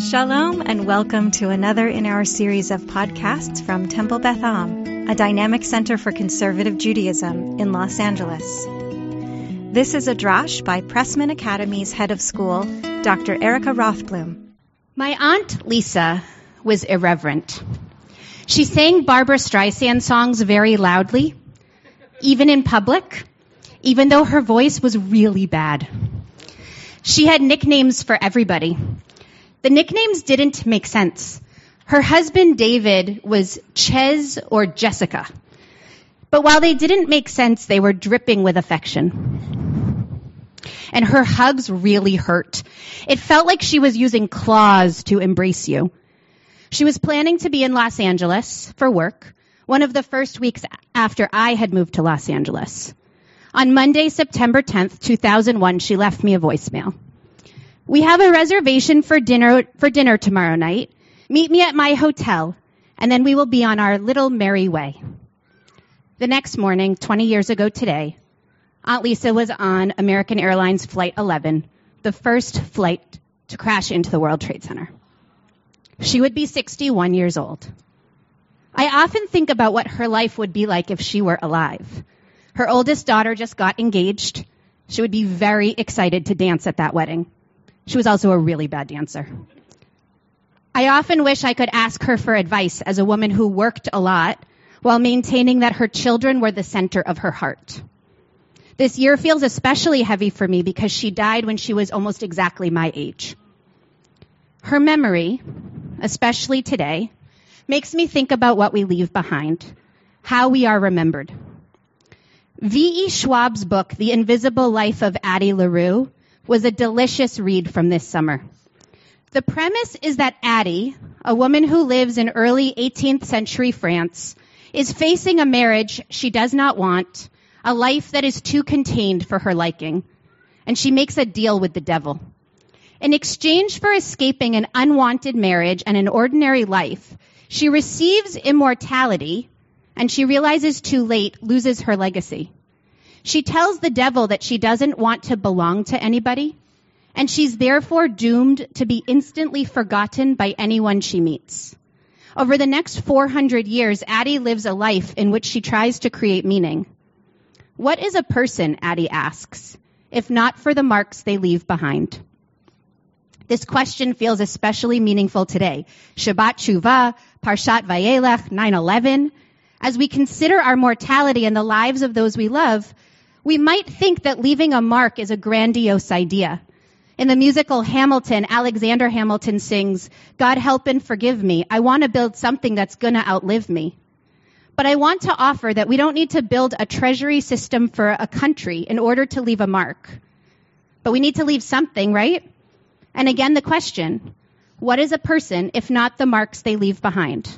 Shalom and welcome to another in our series of podcasts from Temple Beth Am, a dynamic center for conservative Judaism in Los Angeles. This is a drash by Pressman Academy's head of school, Dr. Erica Rothblum. My aunt Lisa was irreverent. She sang Barbra Streisand songs very loudly, even in public, even though her voice was really bad. She had nicknames for everybody. The nicknames didn't make sense. Her husband David was Ches or Jessica. But while they didn't make sense, they were dripping with affection. And her hugs really hurt. It felt like she was using claws to embrace you. She was planning to be in Los Angeles for work, one of the first weeks after I had moved to Los Angeles. On Monday, September 10th, 2001, she left me a voicemail. We have a reservation for dinner, for dinner tomorrow night. Meet me at my hotel, and then we will be on our little merry way. The next morning, 20 years ago today, Aunt Lisa was on American Airlines Flight 11, the first flight to crash into the World Trade Center. She would be 61 years old. I often think about what her life would be like if she were alive. Her oldest daughter just got engaged. She would be very excited to dance at that wedding. She was also a really bad dancer. I often wish I could ask her for advice as a woman who worked a lot while maintaining that her children were the center of her heart. This year feels especially heavy for me because she died when she was almost exactly my age. Her memory, especially today, makes me think about what we leave behind, how we are remembered. V.E. Schwab's book, The Invisible Life of Addie LaRue, was a delicious read from this summer. The premise is that Addie, a woman who lives in early 18th century France, is facing a marriage she does not want, a life that is too contained for her liking, and she makes a deal with the devil. In exchange for escaping an unwanted marriage and an ordinary life, she receives immortality and she realizes too late, loses her legacy. She tells the devil that she doesn't want to belong to anybody, and she's therefore doomed to be instantly forgotten by anyone she meets. Over the next 400 years, Addie lives a life in which she tries to create meaning. What is a person, Addie asks, if not for the marks they leave behind? This question feels especially meaningful today. Shabbat Shuvah, Parshat Vayelech, 9-11. As we consider our mortality and the lives of those we love, we might think that leaving a mark is a grandiose idea. In the musical Hamilton, Alexander Hamilton sings, God help and forgive me. I want to build something that's going to outlive me. But I want to offer that we don't need to build a treasury system for a country in order to leave a mark. But we need to leave something, right? And again, the question, what is a person if not the marks they leave behind?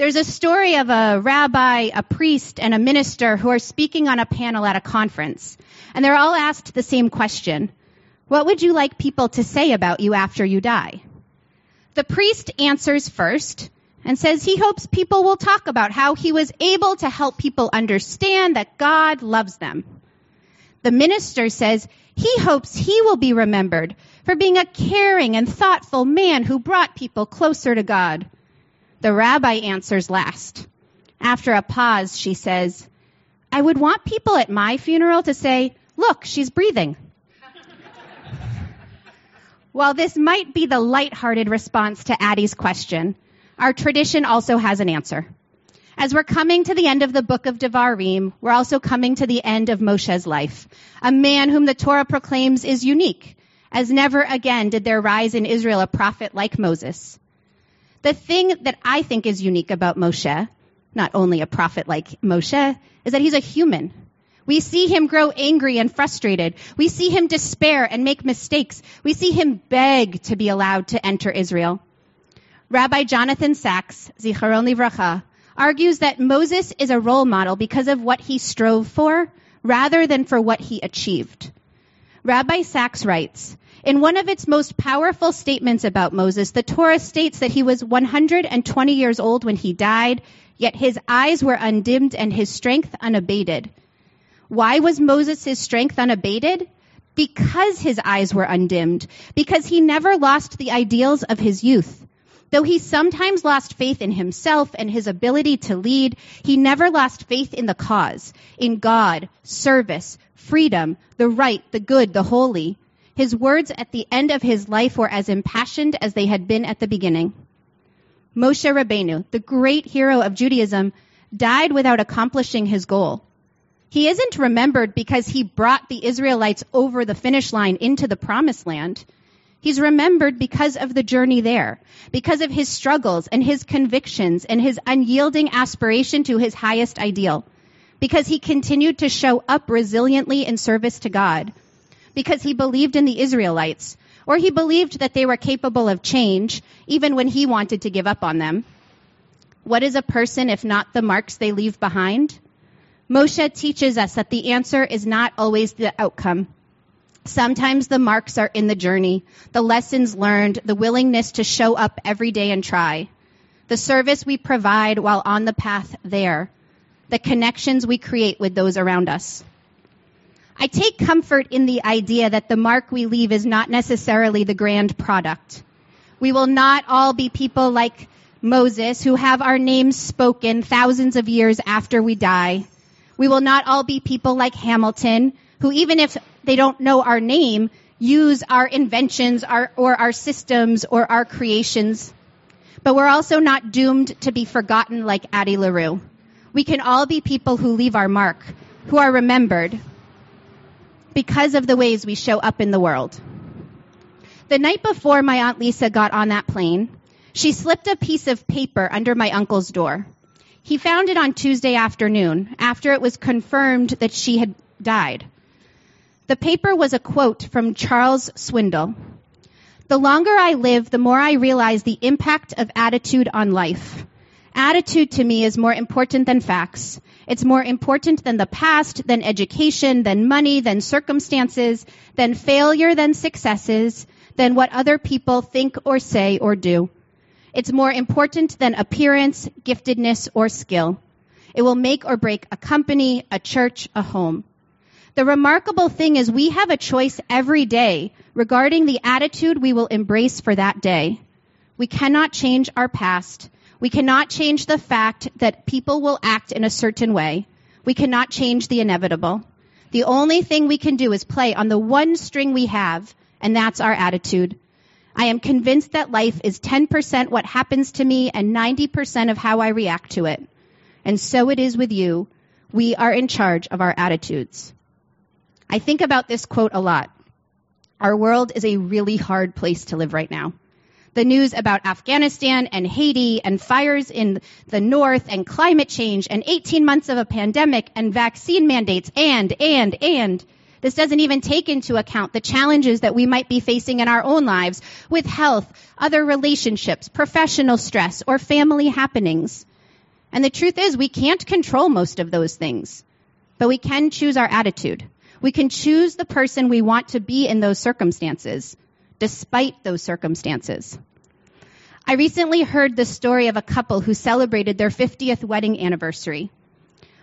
There's a story of a rabbi, a priest, and a minister who are speaking on a panel at a conference. And they're all asked the same question. What would you like people to say about you after you die? The priest answers first and says he hopes people will talk about how he was able to help people understand that God loves them. The minister says he hopes he will be remembered for being a caring and thoughtful man who brought people closer to God. The rabbi answers last. After a pause, she says, I would want people at my funeral to say, look, she's breathing. While this might be the light-hearted response to Addie's question, our tradition also has an answer. As we're coming to the end of the book of Devarim, we're also coming to the end of Moshe's life, a man whom the Torah proclaims is unique, as never again did there rise in Israel a prophet like Moses. The thing that I think is unique about Moshe, not only a prophet like Moshe, is that he's a human. We see him grow angry and frustrated. We see him despair and make mistakes. We see him beg to be allowed to enter Israel. Rabbi Jonathan Sacks, Zichrono Livracha, argues that Moses is a role model because of what he strove for rather than for what he achieved. Rabbi Sacks writes, in one of its most powerful statements about Moses, the Torah states that he was 120 years old when he died, yet his eyes were undimmed and his strength unabated. Why was Moses' strength unabated? because his eyes were undimmed, because he never lost the ideals of his youth. Though he sometimes lost faith in himself and his ability to lead, he never lost faith in the cause, in God, service, freedom, the right, the good, the holy. His words at the end of his life were as impassioned as they had been at the beginning. Moshe Rabbeinu, the great hero of Judaism, died without accomplishing his goal. He isn't remembered because he brought the Israelites over the finish line into the promised land. He's remembered because of the journey there, because of his struggles and his convictions and his unyielding aspiration to his highest ideal, because he continued to show up resiliently in service to God, because he believed in the Israelites, or he believed that they were capable of change even when he wanted to give up on them. What is a person if not the marks they leave behind? Moshe teaches us that the answer is not always the outcome. Sometimes the marks are in the journey, the lessons learned, the willingness to show up every day and try, the service we provide while on the path there, the connections we create with those around us. I take comfort in the idea that the mark we leave is not necessarily the grand product. We will not all be people like Moses who have our names spoken thousands of years after we die. We will not all be people like Hamilton who even if they don't know our name, use our inventions our, or our systems or our creations. But we're also not doomed to be forgotten like Addie LaRue. We can all be people who leave our mark, who are remembered because of the ways we show up in the world. The night before my Aunt Lisa got on that plane, she slipped a piece of paper under my uncle's door. He found it on Tuesday afternoon after it was confirmed that she had died. The paper was a quote from Charles Swindoll. The longer I live, the more I realize the impact of attitude on life. Attitude to me is more important than facts. It's more important than the past, than education, than money, than circumstances, than failure, than successes, than what other people think or say or do. It's more important than appearance, giftedness, or skill. It will make or break a company, a church, a home. The remarkable thing is we have a choice every day regarding the attitude we will embrace for that day. We cannot change our past. We cannot change the fact that people will act in a certain way. We cannot change the inevitable. The only thing we can do is play on the one string we have, and that's our attitude. I am convinced that life is 10% what happens to me and 90% of how I react to it. And so it is with you. We are in charge of our attitudes. I think about this quote a lot. Our world is a really hard place to live right now. The news about Afghanistan and Haiti and fires in the north and climate change and 18 months of a pandemic and vaccine mandates and, and, and. This doesn't even take into account the challenges that we might be facing in our own lives with health, other relationships, professional stress, or family happenings. And the truth is we can't control most of those things, but we can choose our attitude. We can choose the person we want to be in those circumstances, despite those circumstances. I recently heard the story of a couple who celebrated their 50th wedding anniversary.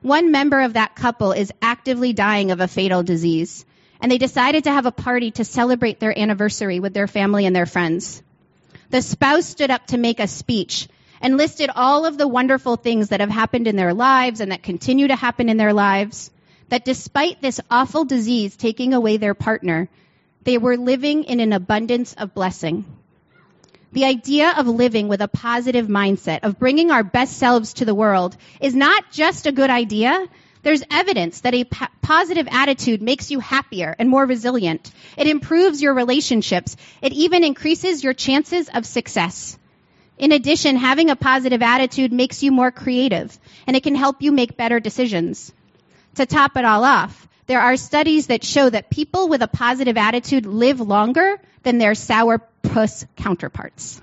One member of that couple is actively dying of a fatal disease, and they decided to have a party to celebrate their anniversary with their family and their friends. The spouse stood up to make a speech and listed all of the wonderful things that have happened in their lives and that continue to happen in their lives that despite this awful disease taking away their partner, they were living in an abundance of blessing. The idea of living with a positive mindset, of bringing our best selves to the world, is not just a good idea. There's evidence that a positive attitude makes you happier and more resilient. It improves your relationships. It even increases your chances of success. In addition, having a positive attitude makes you more creative, and it can help you make better decisions. To top it all off, there are studies that show that people with a positive attitude live longer than their sourpuss counterparts.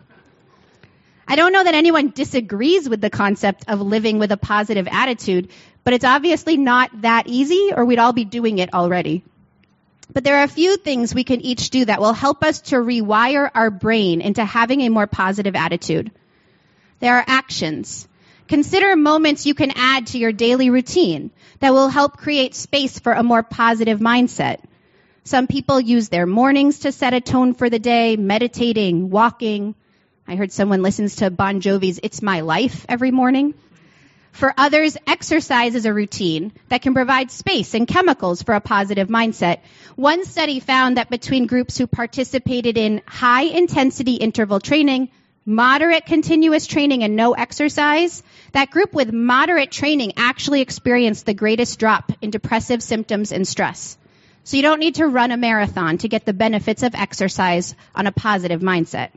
I don't know that anyone disagrees with the concept of living with a positive attitude, but it's obviously not that easy or we'd all be doing it already. But there are a few things we can each do that will help us to rewire our brain into having a more positive attitude. There are actions. Consider moments you can add to your daily routine that will help create space for a more positive mindset. Some people use their mornings to set a tone for the day, meditating, walking. I heard someone listens to Bon Jovi's It's My Life every morning. For others, exercise is a routine that can provide space and chemicals for a positive mindset. One study found that between groups who participated in high intensity interval training, moderate continuous training, and no exercise, that group with moderate training actually experienced the greatest drop in depressive symptoms and stress. So you don't need to run a marathon to get the benefits of exercise on a positive mindset.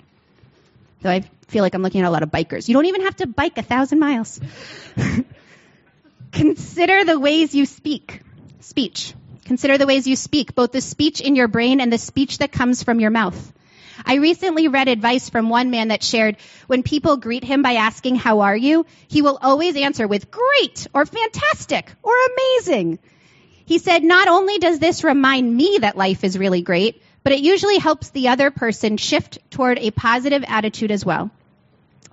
Though I feel like I'm looking at a lot of bikers. You don't even have to bike a thousand miles. Consider the ways you speak. Speech. Consider the ways you speak, both the speech in your brain and the speech that comes from your mouth. I recently read advice from one man that shared when people greet him by asking, How are you? he will always answer with great or fantastic or amazing. He said, Not only does this remind me that life is really great, but it usually helps the other person shift toward a positive attitude as well.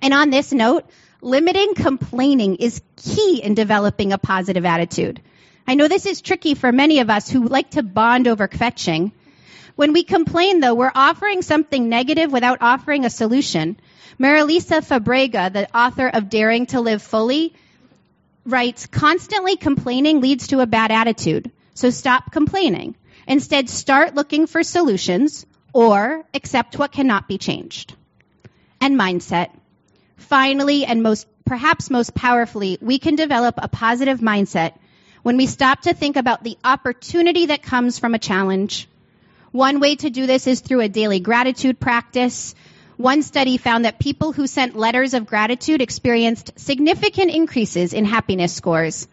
And on this note, limiting complaining is key in developing a positive attitude. I know this is tricky for many of us who like to bond over kvetching. When we complain, though, we're offering something negative without offering a solution. Marelisa Fabrega, the author of Daring to Live Fully, writes, constantly complaining leads to a bad attitude. So stop complaining. Instead, start looking for solutions or accept what cannot be changed. And mindset. Finally, and most, perhaps most powerfully, we can develop a positive mindset when we stop to think about the opportunity that comes from a challenge. One way to do this is through a daily gratitude practice. One study found that people who sent letters of gratitude experienced significant increases in happiness scores.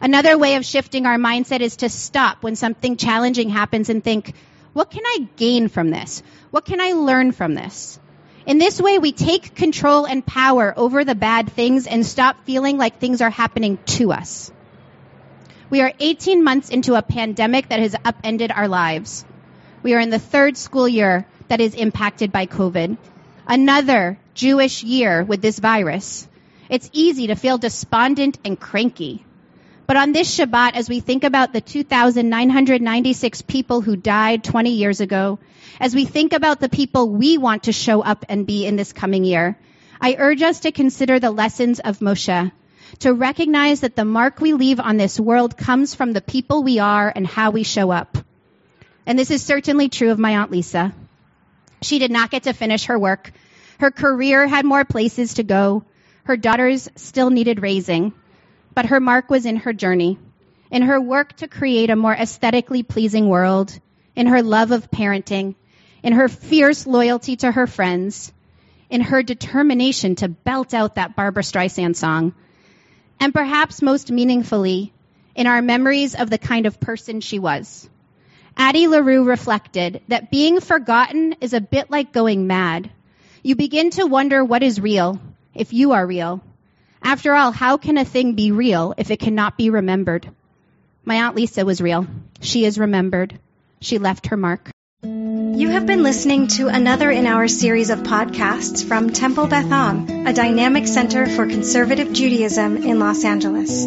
Another way of shifting our mindset is to stop when something challenging happens and think, what can I gain from this? What can I learn from this? In this way, we take control and power over the bad things and stop feeling like things are happening to us. We are 18 months into a pandemic that has upended our lives. We are in the third school year that is impacted by COVID. Another Jewish year with this virus. It's easy to feel despondent and cranky. But on this Shabbat, as we think about the 2,996 people who died 20 years ago, as we think about the people we want to show up and be in this coming year, I urge us to consider the lessons of Moshe, to recognize that the mark we leave on this world comes from the people we are and how we show up. And this is certainly true of my Aunt Lisa. She did not get to finish her work. Her career had more places to go. Her daughters still needed raising but her mark was in her journey, in her work to create a more aesthetically pleasing world, in her love of parenting, in her fierce loyalty to her friends, in her determination to belt out that Barbra Streisand song, and perhaps most meaningfully, in our memories of the kind of person she was. Addie LaRue reflected that being forgotten is a bit like going mad. You begin to wonder what is real, if you are real, after all, how can a thing be real if it cannot be remembered? My Aunt Lisa was real. She is remembered. She left her mark. You have been listening to another in our series of podcasts from Temple Beth Am, a dynamic center for conservative Judaism in Los Angeles.